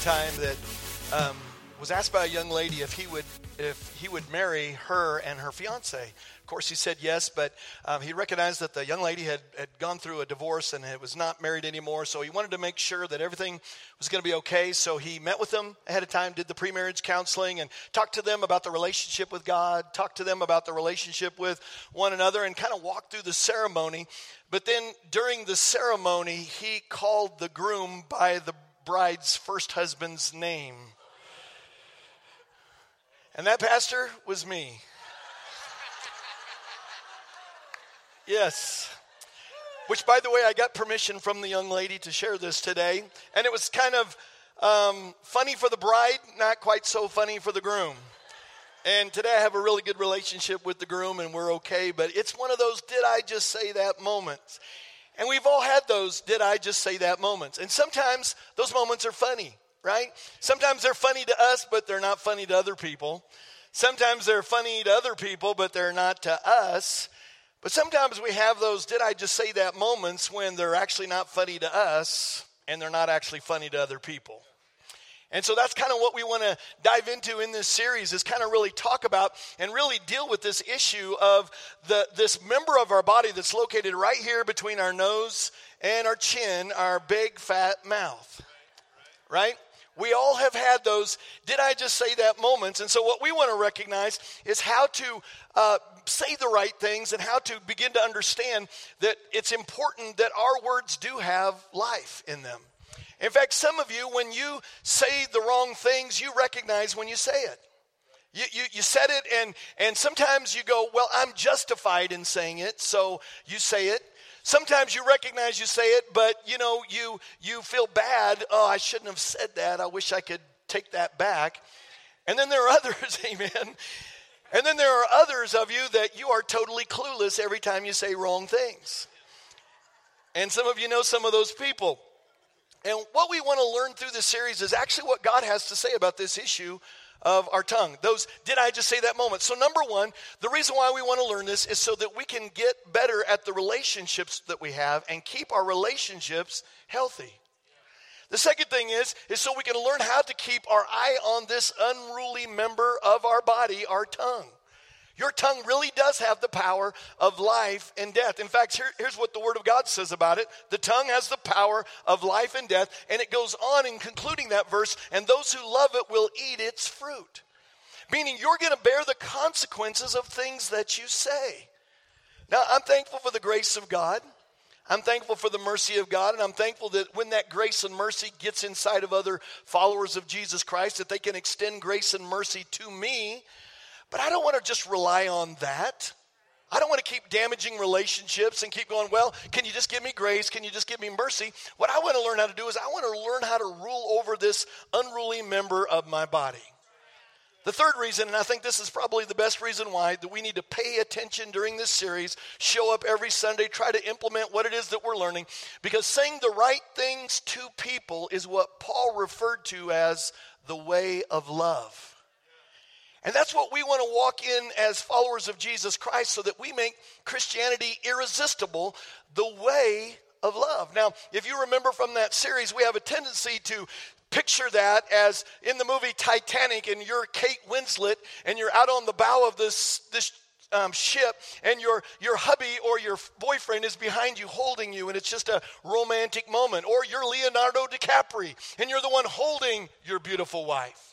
time that um, was asked by a young lady if he would if he would marry her and her fiance. Of course, he said yes, but um, he recognized that the young lady had, had gone through a divorce and it was not married anymore. So he wanted to make sure that everything was going to be okay. So he met with them ahead of time, did the pre-marriage counseling, and talked to them about the relationship with God, talked to them about the relationship with one another, and kind of walked through the ceremony. But then during the ceremony, he called the groom by the bride's first husband's name. And that pastor was me. Yes. Which, by the way, I got permission from the young lady to share this today. And it was kind of um, funny for the bride, not quite so funny for the groom. And today I have a really good relationship with the groom and we're okay. But it's one of those did I just say that moments. And we've all had those did I just say that moments. And sometimes those moments are funny right? Sometimes they're funny to us, but they're not funny to other people. Sometimes they're funny to other people, but they're not to us. But sometimes we have those, did I just say that moments when they're actually not funny to us and they're not actually funny to other people. And so that's kind of what we want to dive into in this series is kind of really talk about and really deal with this issue of the this member of our body that's located right here between our nose and our chin, our big fat mouth. Right? We all have had those, did I just say that moments? And so, what we want to recognize is how to uh, say the right things and how to begin to understand that it's important that our words do have life in them. In fact, some of you, when you say the wrong things, you recognize when you say it. You, you, you said it, and, and sometimes you go, Well, I'm justified in saying it, so you say it. Sometimes you recognize you say it, but you know, you you feel bad. Oh, I shouldn't have said that. I wish I could take that back. And then there are others, amen. And then there are others of you that you are totally clueless every time you say wrong things. And some of you know some of those people. And what we want to learn through this series is actually what God has to say about this issue of our tongue. Those, did I just say that moment? So, number one, the reason why we want to learn this is so that we can get better at the relationships that we have and keep our relationships healthy. The second thing is, is so we can learn how to keep our eye on this unruly member of our body, our tongue. Your tongue really does have the power of life and death. In fact, here, here's what the Word of God says about it the tongue has the power of life and death. And it goes on in concluding that verse, and those who love it will eat its fruit. Meaning you're going to bear the consequences of things that you say. Now, I'm thankful for the grace of God. I'm thankful for the mercy of God, and I'm thankful that when that grace and mercy gets inside of other followers of Jesus Christ, that they can extend grace and mercy to me but I don't want to just rely on that. I don't want to keep damaging relationships and keep going, well, can you just give me grace? Can you just give me mercy? What I want to learn how to do is I want to learn how to rule over this unruly member of my body. The third reason, and I think this is probably the best reason why, that we need to pay attention during this series, show up every Sunday, try to implement what it is that we're learning, because saying the right things to people is what Paul referred to as the way of love. And that's what we want to walk in as followers of Jesus Christ so that we make Christianity irresistible the way of love. Now, if you remember from that series, we have a tendency to picture that as in the movie Titanic and you're Kate Winslet and you're out on the bow of this, this um, ship and your, your hubby or your boyfriend is behind you holding you and it's just a romantic moment. Or you're Leonardo DiCaprio and you're the one holding your beautiful wife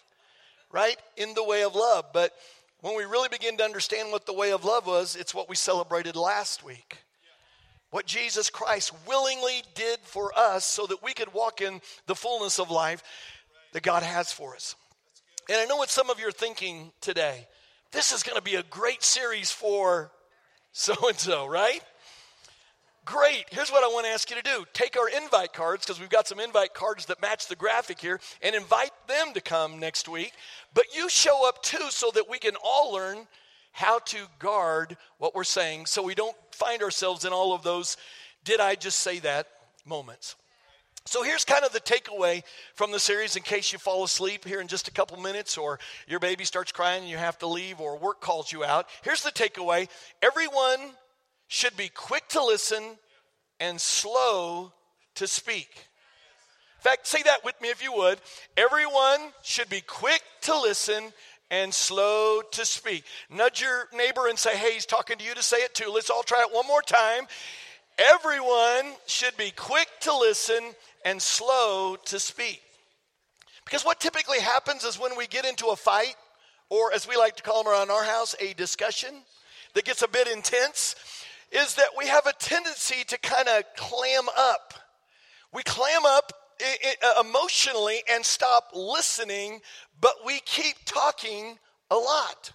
right? In the way of love. But when we really begin to understand what the way of love was, it's what we celebrated last week. What Jesus Christ willingly did for us so that we could walk in the fullness of life that God has for us. And I know what some of you are thinking today. This is going to be a great series for so and so, right? Great. Here's what I want to ask you to do take our invite cards, because we've got some invite cards that match the graphic here, and invite them to come next week. But you show up too so that we can all learn how to guard what we're saying so we don't find ourselves in all of those, did I just say that moments. So here's kind of the takeaway from the series in case you fall asleep here in just a couple minutes or your baby starts crying and you have to leave or work calls you out. Here's the takeaway everyone should be quick to listen and slow to speak. In fact, say that with me if you would. Everyone should be quick to listen and slow to speak. Nudge your neighbor and say, hey, he's talking to you to say it too. Let's all try it one more time. Everyone should be quick to listen and slow to speak. Because what typically happens is when we get into a fight, or as we like to call them around our house, a discussion that gets a bit intense, is that we have a tendency to kind of clam up. We clam up uh, emotionally and stop listening, but we keep talking a lot.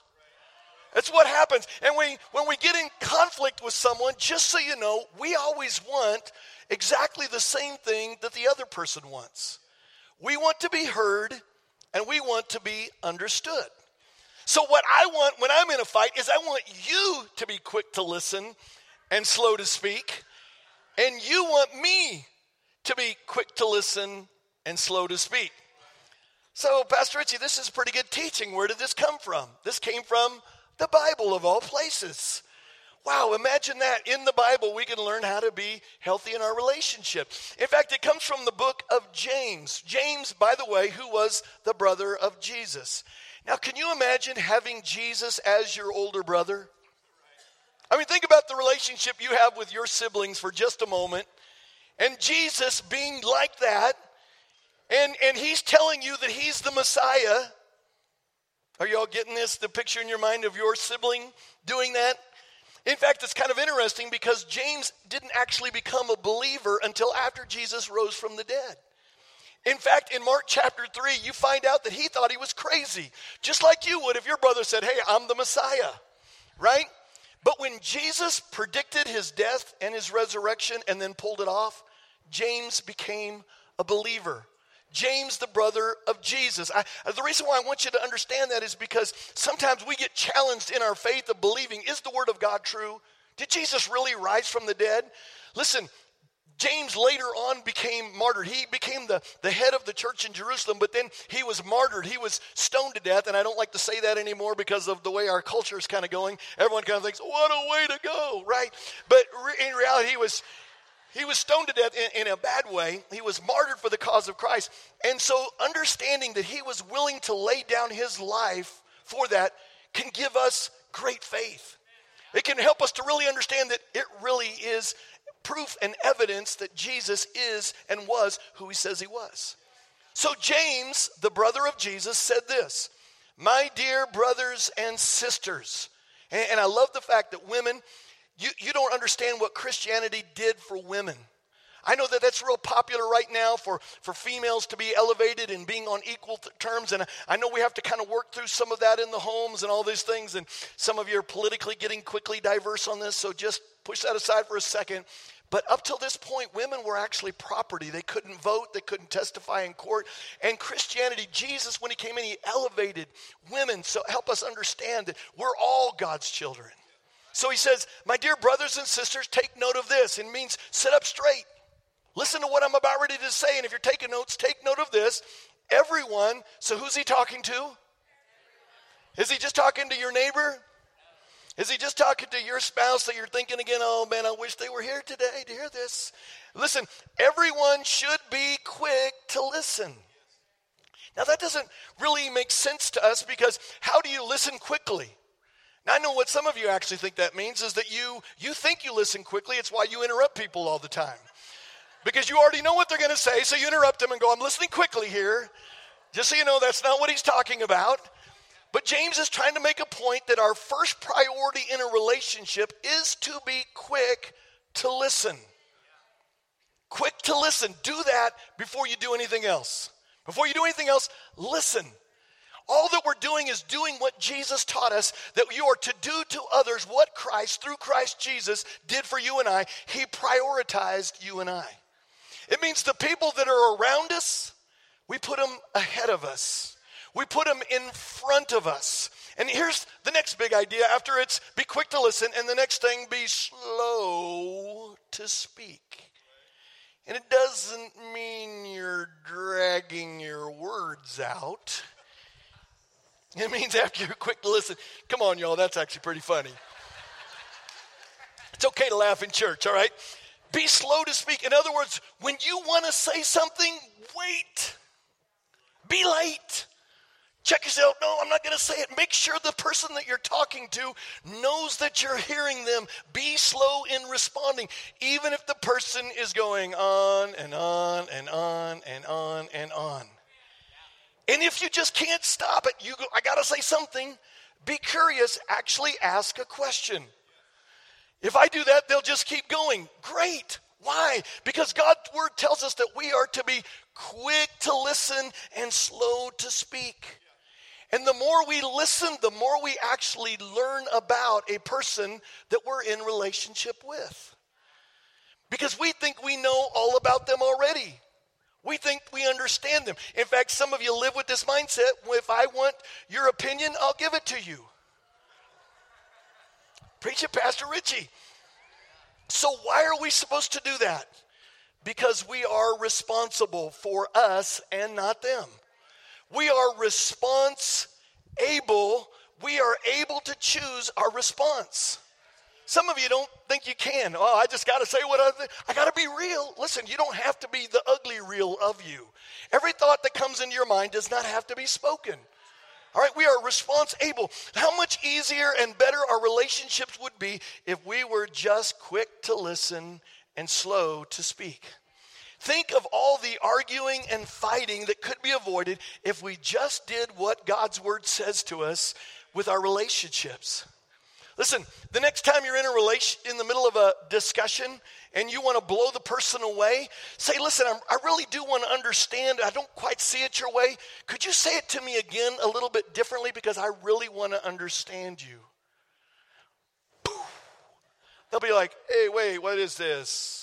That's what happens. And we, when we get in conflict with someone, just so you know, we always want exactly the same thing that the other person wants. We want to be heard and we want to be understood. So, what I want when I'm in a fight is I want you to be quick to listen and slow to speak, and you want me to be quick to listen and slow to speak. So, Pastor Richie, this is pretty good teaching. Where did this come from? This came from the Bible of all places. Wow, imagine that. In the Bible, we can learn how to be healthy in our relationship. In fact, it comes from the book of James. James, by the way, who was the brother of Jesus. Now, can you imagine having Jesus as your older brother? I mean, think about the relationship you have with your siblings for just a moment. And Jesus being like that, and, and he's telling you that he's the Messiah. Are you all getting this? The picture in your mind of your sibling doing that? In fact, it's kind of interesting because James didn't actually become a believer until after Jesus rose from the dead. In fact, in Mark chapter 3, you find out that he thought he was crazy, just like you would if your brother said, Hey, I'm the Messiah, right? But when Jesus predicted his death and his resurrection and then pulled it off, James became a believer. James, the brother of Jesus. I, the reason why I want you to understand that is because sometimes we get challenged in our faith of believing is the word of God true? Did Jesus really rise from the dead? Listen, James later on became martyred. He became the, the head of the church in Jerusalem, but then he was martyred. He was stoned to death. And I don't like to say that anymore because of the way our culture is kind of going. Everyone kind of thinks, what a way to go, right? But in reality, he was, he was stoned to death in, in, a bad way. He was martyred for the cause of Christ. And so, understanding that he was willing to lay down his life for that can give us great faith. It can help us to really understand that it really is proof and evidence that Jesus is and was who he says he was. So, James, the brother of Jesus, said this My dear brothers and sisters, and, I love the fact that women, you, you don't understand what Christianity did for women. I know that that's real popular right now for, for females to be elevated and being on equal th- terms. And I know we have to kind of work through some of that in the homes and all these things. And some of you are politically getting quickly diverse on this. So just push that aside for a second. But up till this point, women were actually property. They couldn't vote, they couldn't testify in court. And Christianity, Jesus, when he came in, he elevated women. So help us understand that we're all God's children. So he says, My dear brothers and sisters, take note of this. It means sit up straight. Listen to what I'm about ready to say. And if you're taking notes, take note of this. Everyone, so who's he talking to? Is he just talking to your neighbor? Is he just talking to your spouse that you're thinking again, oh man, I wish they were here today to hear this? Listen, everyone should be quick to listen. Now, that doesn't really make sense to us because how do you listen quickly? Now, I know what some of you actually think that means is that you, you think you listen quickly. It's why you interrupt people all the time. Because you already know what they're going to say, so you interrupt them and go, I'm listening quickly here. Just so you know, that's not what he's talking about. But James is trying to make a point that our first priority in a relationship is to be quick to listen. Quick to listen. Do that before you do anything else. Before you do anything else, listen. All that we're doing is doing what Jesus taught us that you are to do to others what Christ, through Christ Jesus, did for you and I. He prioritized you and I. It means the people that are around us, we put them ahead of us. We put them in front of us. And here's the next big idea after it's be quick to listen, and the next thing, be slow to speak. And it doesn't mean you're dragging your words out. It means after you're quick to listen. Come on, y'all, that's actually pretty funny. It's okay to laugh in church, all right? Be slow to speak. In other words, when you want to say something, wait. Be late. Check yourself. No, I'm not going to say it. Make sure the person that you're talking to knows that you're hearing them. Be slow in responding, even if the person is going on and on and on and on and on. And if you just can't stop it, you go, I got to say something. Be curious. Actually, ask a question. If I do that, they'll just keep going. Great. Why? Because God's word tells us that we are to be quick to listen and slow to speak. And the more we listen, the more we actually learn about a person that we're in relationship with. Because we think we know all about them already. We think we understand them. In fact, some of you live with this mindset if I want your opinion, I'll give it to you. Preach it, Pastor Richie. So, why are we supposed to do that? Because we are responsible for us and not them. We are response able, we are able to choose our response. Some of you don't think you can. Oh, I just got to say what I think. I got to be real. Listen, you don't have to be the ugly real of you. Every thought that comes into your mind does not have to be spoken. All right, we are response able. How much easier and better our relationships would be if we were just quick to listen and slow to speak. Think of all the arguing and fighting that could be avoided if we just did what God's word says to us with our relationships. Listen, the next time you're in a relation in the middle of a discussion and you want to blow the person away, say, "Listen, I'm, i really do want to understand. I don't quite see it your way. Could you say it to me again a little bit differently because I really want to understand you?" They'll be like, "Hey, wait, what is this?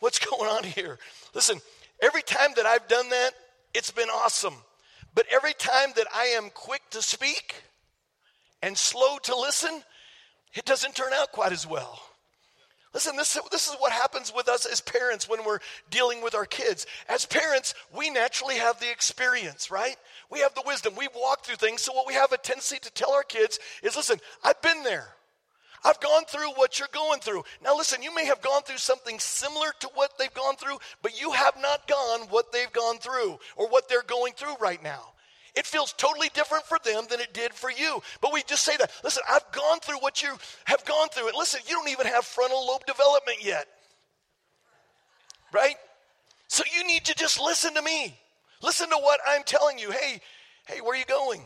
What's going on here?" Listen, every time that I've done that, it's been awesome. But every time that I am quick to speak and slow to listen, it doesn't turn out quite as well. Listen, this, this is what happens with us as parents when we're dealing with our kids. As parents, we naturally have the experience, right? We have the wisdom. We've walked through things. So, what we have a tendency to tell our kids is listen, I've been there. I've gone through what you're going through. Now, listen, you may have gone through something similar to what they've gone through, but you have not gone what they've gone through or what they're going through right now. It feels totally different for them than it did for you. But we just say that, listen, I've gone through what you have gone through. And listen, you don't even have frontal lobe development yet. Right? So you need to just listen to me. Listen to what I'm telling you. Hey, hey, where are you going?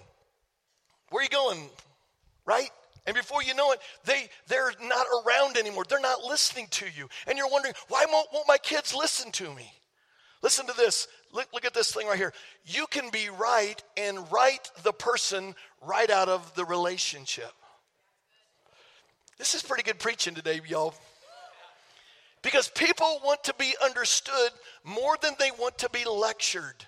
Where are you going? Right? And before you know it, they, they're not around anymore. They're not listening to you. And you're wondering, why won't, won't my kids listen to me? Listen to this. Look, look at this thing right here. You can be right and write the person right out of the relationship. This is pretty good preaching today, y'all. Because people want to be understood more than they want to be lectured.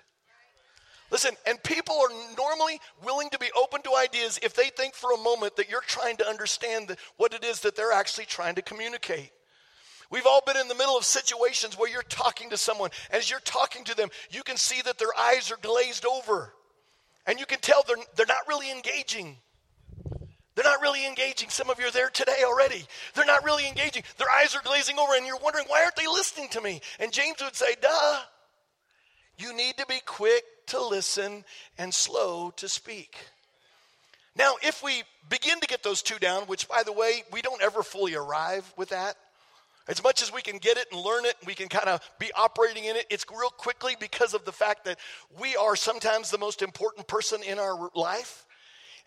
Listen, and people are normally willing to be open to ideas if they think for a moment that you're trying to understand what it is that they're actually trying to communicate. We've all been in the middle of situations where you're talking to someone. As you're talking to them, you can see that their eyes are glazed over. And you can tell they're, they're not really engaging. They're not really engaging. Some of you are there today already. They're not really engaging. Their eyes are glazing over, and you're wondering, why aren't they listening to me? And James would say, duh. You need to be quick to listen and slow to speak. Now, if we begin to get those two down, which by the way, we don't ever fully arrive with that, as much as we can get it and learn it, we can kind of be operating in it, it's real quickly because of the fact that we are sometimes the most important person in our life.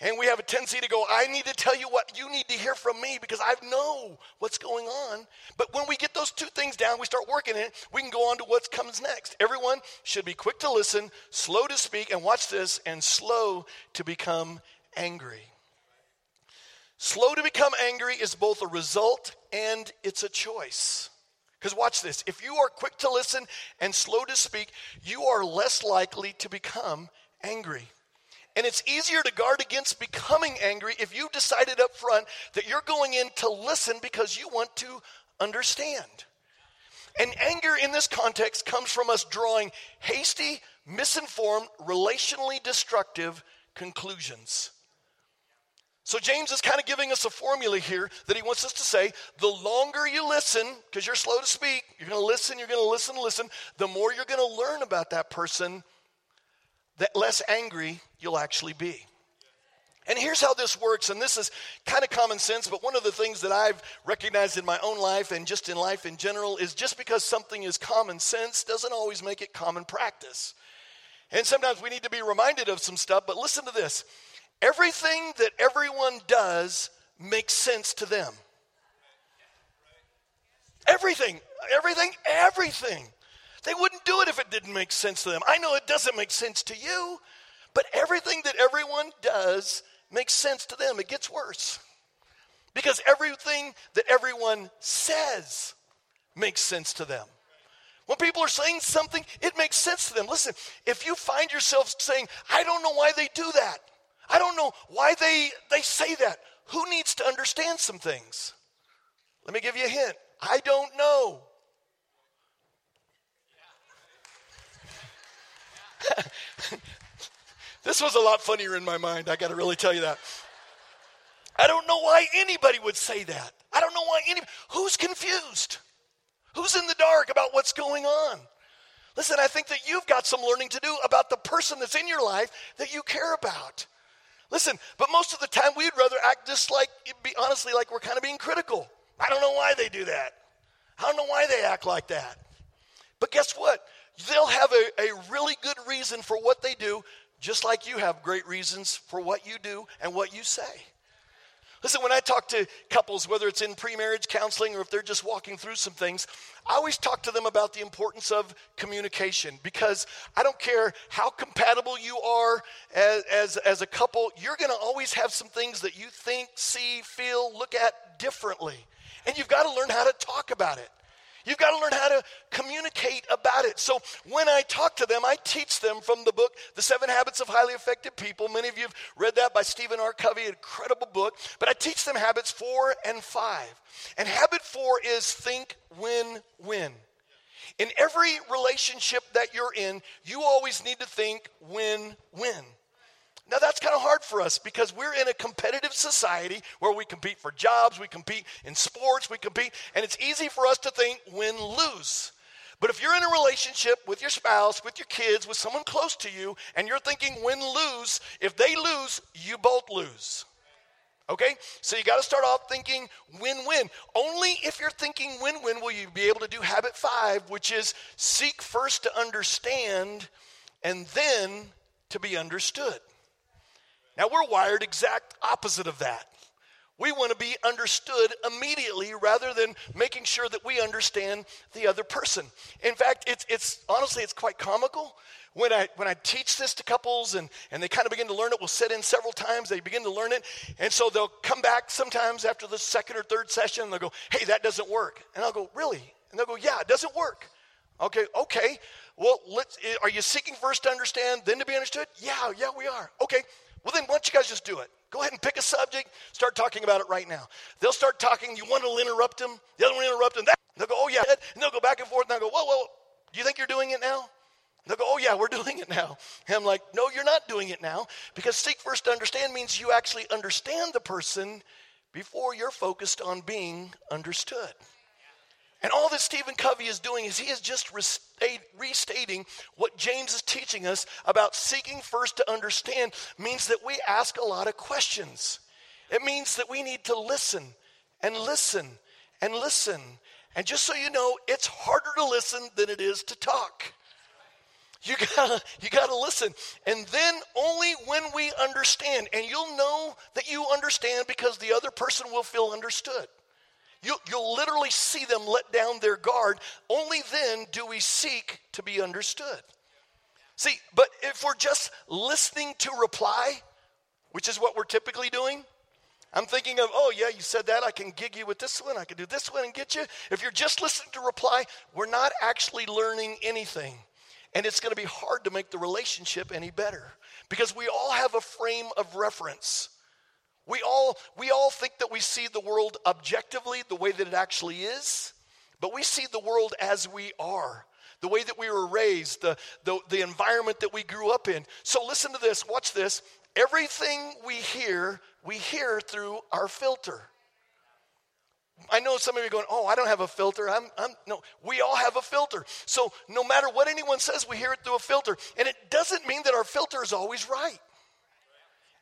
And we have a tendency to go, I need to tell you what you need to hear from me because I know what's going on. But when we get those two things down, we start working it, we can go on to what comes next. Everyone should be quick to listen, slow to speak, and watch this, and slow to become angry. Slow to become angry is both a result and it's a choice. Because watch this if you are quick to listen and slow to speak, you are less likely to become angry. And it's easier to guard against becoming angry if you've decided up front that you're going in to listen because you want to understand. And anger in this context comes from us drawing hasty, misinformed, relationally destructive conclusions. So, James is kind of giving us a formula here that he wants us to say the longer you listen, because you're slow to speak, you're going to listen, you're going to listen, listen, the more you're going to learn about that person, the less angry you'll actually be. And here's how this works, and this is kind of common sense, but one of the things that I've recognized in my own life and just in life in general is just because something is common sense doesn't always make it common practice. And sometimes we need to be reminded of some stuff, but listen to this everything that everyone does makes sense to them. Everything, everything, everything. They wouldn't do it if it didn't make sense to them. I know it doesn't make sense to you, but everything that everyone does makes sense to them. It gets worse. Because everything that everyone says makes sense to them. When people are saying something, it makes sense to them. Listen, if you find yourself saying, I don't know why they do that, I don't know why they, they say that, who needs to understand some things? Let me give you a hint. I don't know. this was a lot funnier in my mind. I got to really tell you that. I don't know why anybody would say that. I don't know why anybody. Who's confused? Who's in the dark about what's going on? Listen, I think that you've got some learning to do about the person that's in your life that you care about. Listen, but most of the time we'd rather act just like, be honestly, like we're kind of being critical. I don't know why they do that. I don't know why they act like that. But guess what? They'll have a, a really good reason for what they do, just like you have great reasons for what you do and what you say. Listen, when I talk to couples, whether it's in pre marriage counseling or if they're just walking through some things, I always talk to them about the importance of communication because I don't care how compatible you are as, as, as a couple, you're going to always have some things that you think, see, feel, look at differently. And you've got to learn how to talk about it. You've got to learn how to communicate about it. So when I talk to them, I teach them from the book, The Seven Habits of Highly Effective People. Many of you have read that by Stephen R. Covey, an incredible book. But I teach them habits four and five. And habit four is think win win. In every relationship that you're in, you always need to think win win. Now, that's kind of hard for us because we're in a competitive society where we compete for jobs, we compete in sports, we compete, and it's easy for us to think win lose. But if you're in a relationship with your spouse, with your kids, with someone close to you, and you're thinking win lose, if they lose, you both lose. Okay? So you got to start off thinking win win. Only if you're thinking win win will you be able to do habit five, which is seek first to understand and then to be understood. Now, we're wired exact opposite of that. We want to be understood immediately rather than making sure that we understand the other person. In fact, it's, it's honestly, it's quite comical. When I, when I teach this to couples and, and they kind of begin to learn it, we'll sit in several times, they begin to learn it. And so they'll come back sometimes after the second or third session and they'll go, hey, that doesn't work. And I'll go, really? And they'll go, yeah, it doesn't work. Okay, okay. Well, let's, eh, are you seeking first to understand, then to be understood? Yeah, yeah, we are. Okay, well, then why don't you guys just do it? Go ahead and pick a subject, start talking about it right now. They'll start talking, you want to interrupt them, the other one will interrupt them, that, they'll go, oh yeah, and they'll go back and forth, and they'll go, whoa, whoa, do you think you're doing it now? They'll go, oh yeah, we're doing it now. And I'm like, no, you're not doing it now, because seek first to understand means you actually understand the person before you're focused on being understood. And all that Stephen Covey is doing is he is just restating what James is teaching us about seeking first to understand means that we ask a lot of questions. It means that we need to listen and listen and listen. And just so you know, it's harder to listen than it is to talk. You gotta, you gotta listen. And then only when we understand, and you'll know that you understand because the other person will feel understood. You'll, you'll literally see them let down their guard. Only then do we seek to be understood. See, but if we're just listening to reply, which is what we're typically doing, I'm thinking of, oh, yeah, you said that. I can gig you with this one. I can do this one and get you. If you're just listening to reply, we're not actually learning anything. And it's going to be hard to make the relationship any better because we all have a frame of reference. We all, we all think that we see the world objectively, the way that it actually is, but we see the world as we are, the way that we were raised, the, the, the environment that we grew up in. So listen to this, watch this. everything we hear, we hear through our filter. I know some of you are going, oh, I don't have a filter. I'm, I'm, no, we all have a filter. So no matter what anyone says, we hear it through a filter. And it doesn't mean that our filter is always right.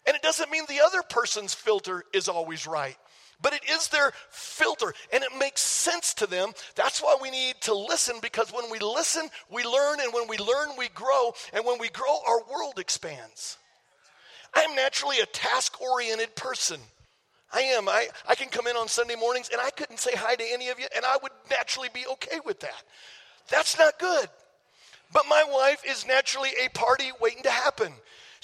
And it doesn't mean the other person's filter is always right. But it is their filter and it makes sense to them. That's why we need to listen because when we listen, we learn. And when we learn, we grow. And when we grow, our world expands. I'm naturally a task oriented person. I am. I, I can come in on Sunday mornings and I couldn't say hi to any of you, and I would naturally be okay with that. That's not good. But my wife is naturally a party waiting to happen.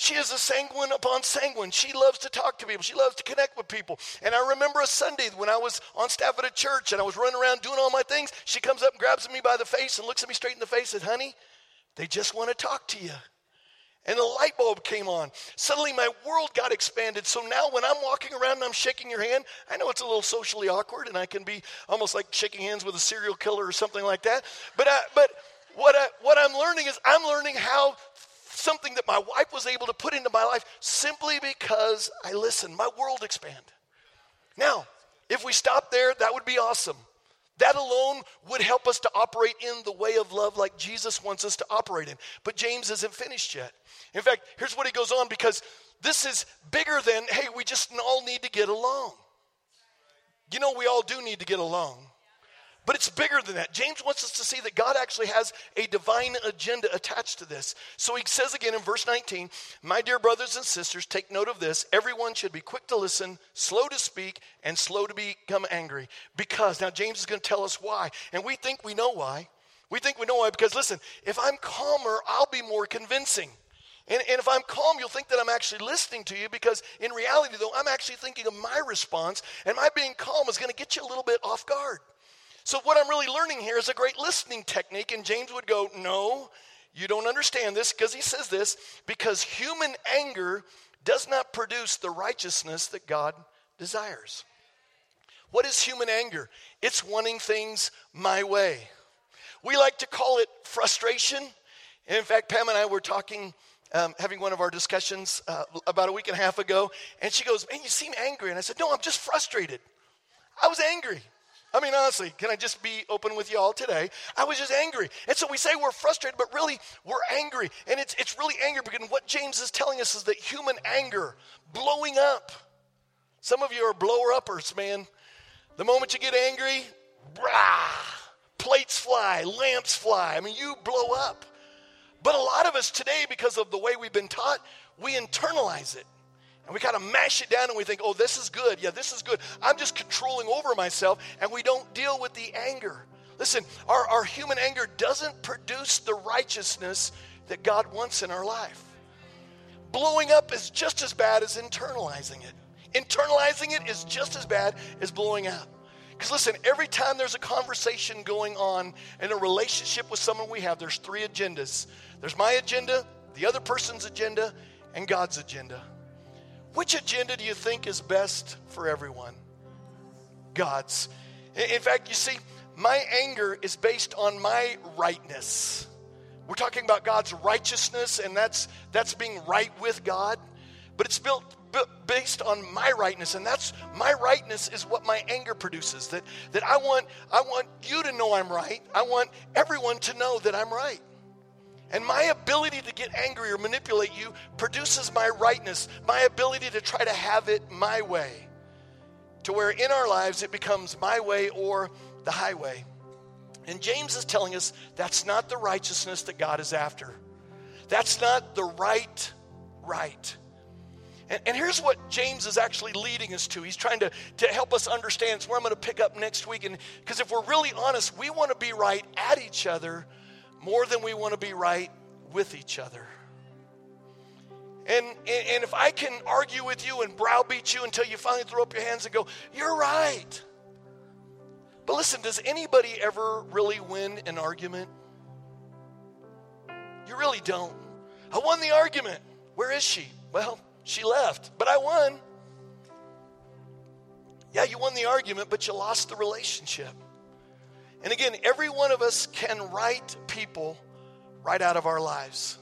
She is a sanguine upon sanguine. She loves to talk to people. She loves to connect with people. And I remember a Sunday when I was on staff at a church and I was running around doing all my things. She comes up and grabs me by the face and looks at me straight in the face and says, Honey, they just want to talk to you. And the light bulb came on. Suddenly my world got expanded. So now when I'm walking around and I'm shaking your hand, I know it's a little socially awkward and I can be almost like shaking hands with a serial killer or something like that. But, I, but what, I, what I'm learning is I'm learning how something that my wife was able to put into my life simply because I listened. My world expanded. Now, if we stop there, that would be awesome. That alone would help us to operate in the way of love like Jesus wants us to operate in. But James isn't finished yet. In fact, here's what he goes on because this is bigger than, hey, we just all need to get along. You know, we all do need to get along. But it's bigger than that. James wants us to see that God actually has a divine agenda attached to this. So he says again in verse 19, My dear brothers and sisters, take note of this. Everyone should be quick to listen, slow to speak, and slow to become angry. Because, now James is going to tell us why. And we think we know why. We think we know why because, listen, if I'm calmer, I'll be more convincing. And, and if I'm calm, you'll think that I'm actually listening to you because in reality, though, I'm actually thinking of my response, and my being calm is going to get you a little bit off guard. So, what I'm really learning here is a great listening technique. And James would go, No, you don't understand this because he says this because human anger does not produce the righteousness that God desires. What is human anger? It's wanting things my way. We like to call it frustration. In fact, Pam and I were talking, um, having one of our discussions uh, about a week and a half ago, and she goes, Man, you seem angry. And I said, No, I'm just frustrated. I was angry. I mean, honestly, can I just be open with you all today? I was just angry. And so we say we're frustrated, but really we're angry. And it's, it's really angry because what James is telling us is that human anger, blowing up. Some of you are blower uppers, man. The moment you get angry, brah, plates fly, lamps fly. I mean, you blow up. But a lot of us today, because of the way we've been taught, we internalize it. And we kind of mash it down and we think, oh, this is good. Yeah, this is good. I'm just controlling over myself. And we don't deal with the anger. Listen, our, our human anger doesn't produce the righteousness that God wants in our life. Blowing up is just as bad as internalizing it. Internalizing it is just as bad as blowing up. Because listen, every time there's a conversation going on in a relationship with someone we have, there's three agendas there's my agenda, the other person's agenda, and God's agenda. Which agenda do you think is best for everyone? God's. In fact, you see, my anger is based on my rightness. We're talking about God's righteousness, and that's, that's being right with God. But it's built, based on my rightness, and that's my rightness is what my anger produces. That, that I, want, I want you to know I'm right. I want everyone to know that I'm right. And my ability to get angry or manipulate you produces my rightness, my ability to try to have it my way, to where in our lives it becomes my way or the highway. And James is telling us that's not the righteousness that God is after. That's not the right, right. And, and, here's what James is actually leading us to. He's trying to, to help us understand. It's where I'm going to pick up next week. And because if we're really honest, we want to be right at each other more than we want to be right with each other. And, and if I can argue with you and browbeat you until you finally throw up your hands and go, You're right. But listen, does anybody ever really win an argument? You really don't. I won the argument. Where is she? Well, she left, but I won. Yeah, you won the argument, but you lost the relationship. And again, every one of us can write people right out of our lives.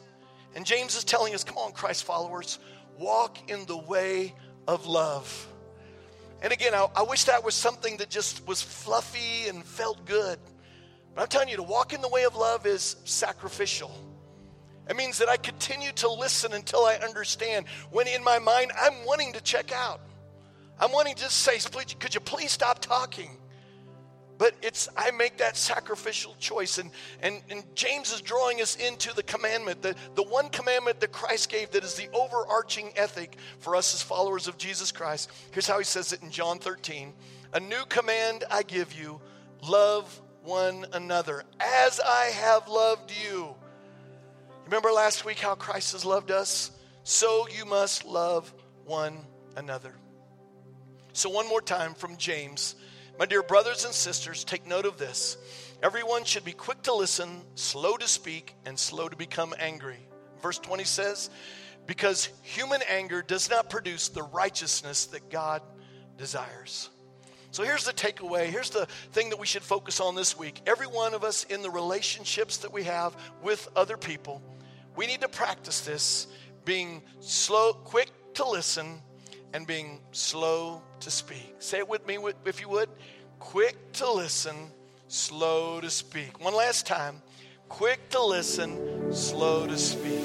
And James is telling us, come on, Christ followers, walk in the way of love. And again, I, I, wish that was something that just was fluffy and felt good. But I'm telling you, to walk in the way of love is sacrificial. It means that I continue to listen until I understand. When in my mind, I'm wanting to check out. I'm wanting to say, could you please stop talking? But it's I make that sacrificial choice. And, and, and James is drawing us into the commandment, the, the one commandment that Christ gave that is the overarching ethic for us as followers of Jesus Christ. Here's how he says it in John 13. A new command I give you, love one another as I have loved you. Remember last week how Christ has loved us? So you must love one another. So, one more time from James. My dear brothers and sisters, take note of this. Everyone should be quick to listen, slow to speak, and slow to become angry. Verse 20 says, Because human anger does not produce the righteousness that God desires. So here's the takeaway. Here's the thing that we should focus on this week. Every one of us in the relationships that we have with other people, we need to practice this being slow, quick to listen, and being slow to speak. Say it with me if you would. Quick to listen, slow to speak. One last time. Quick to listen, slow to speak.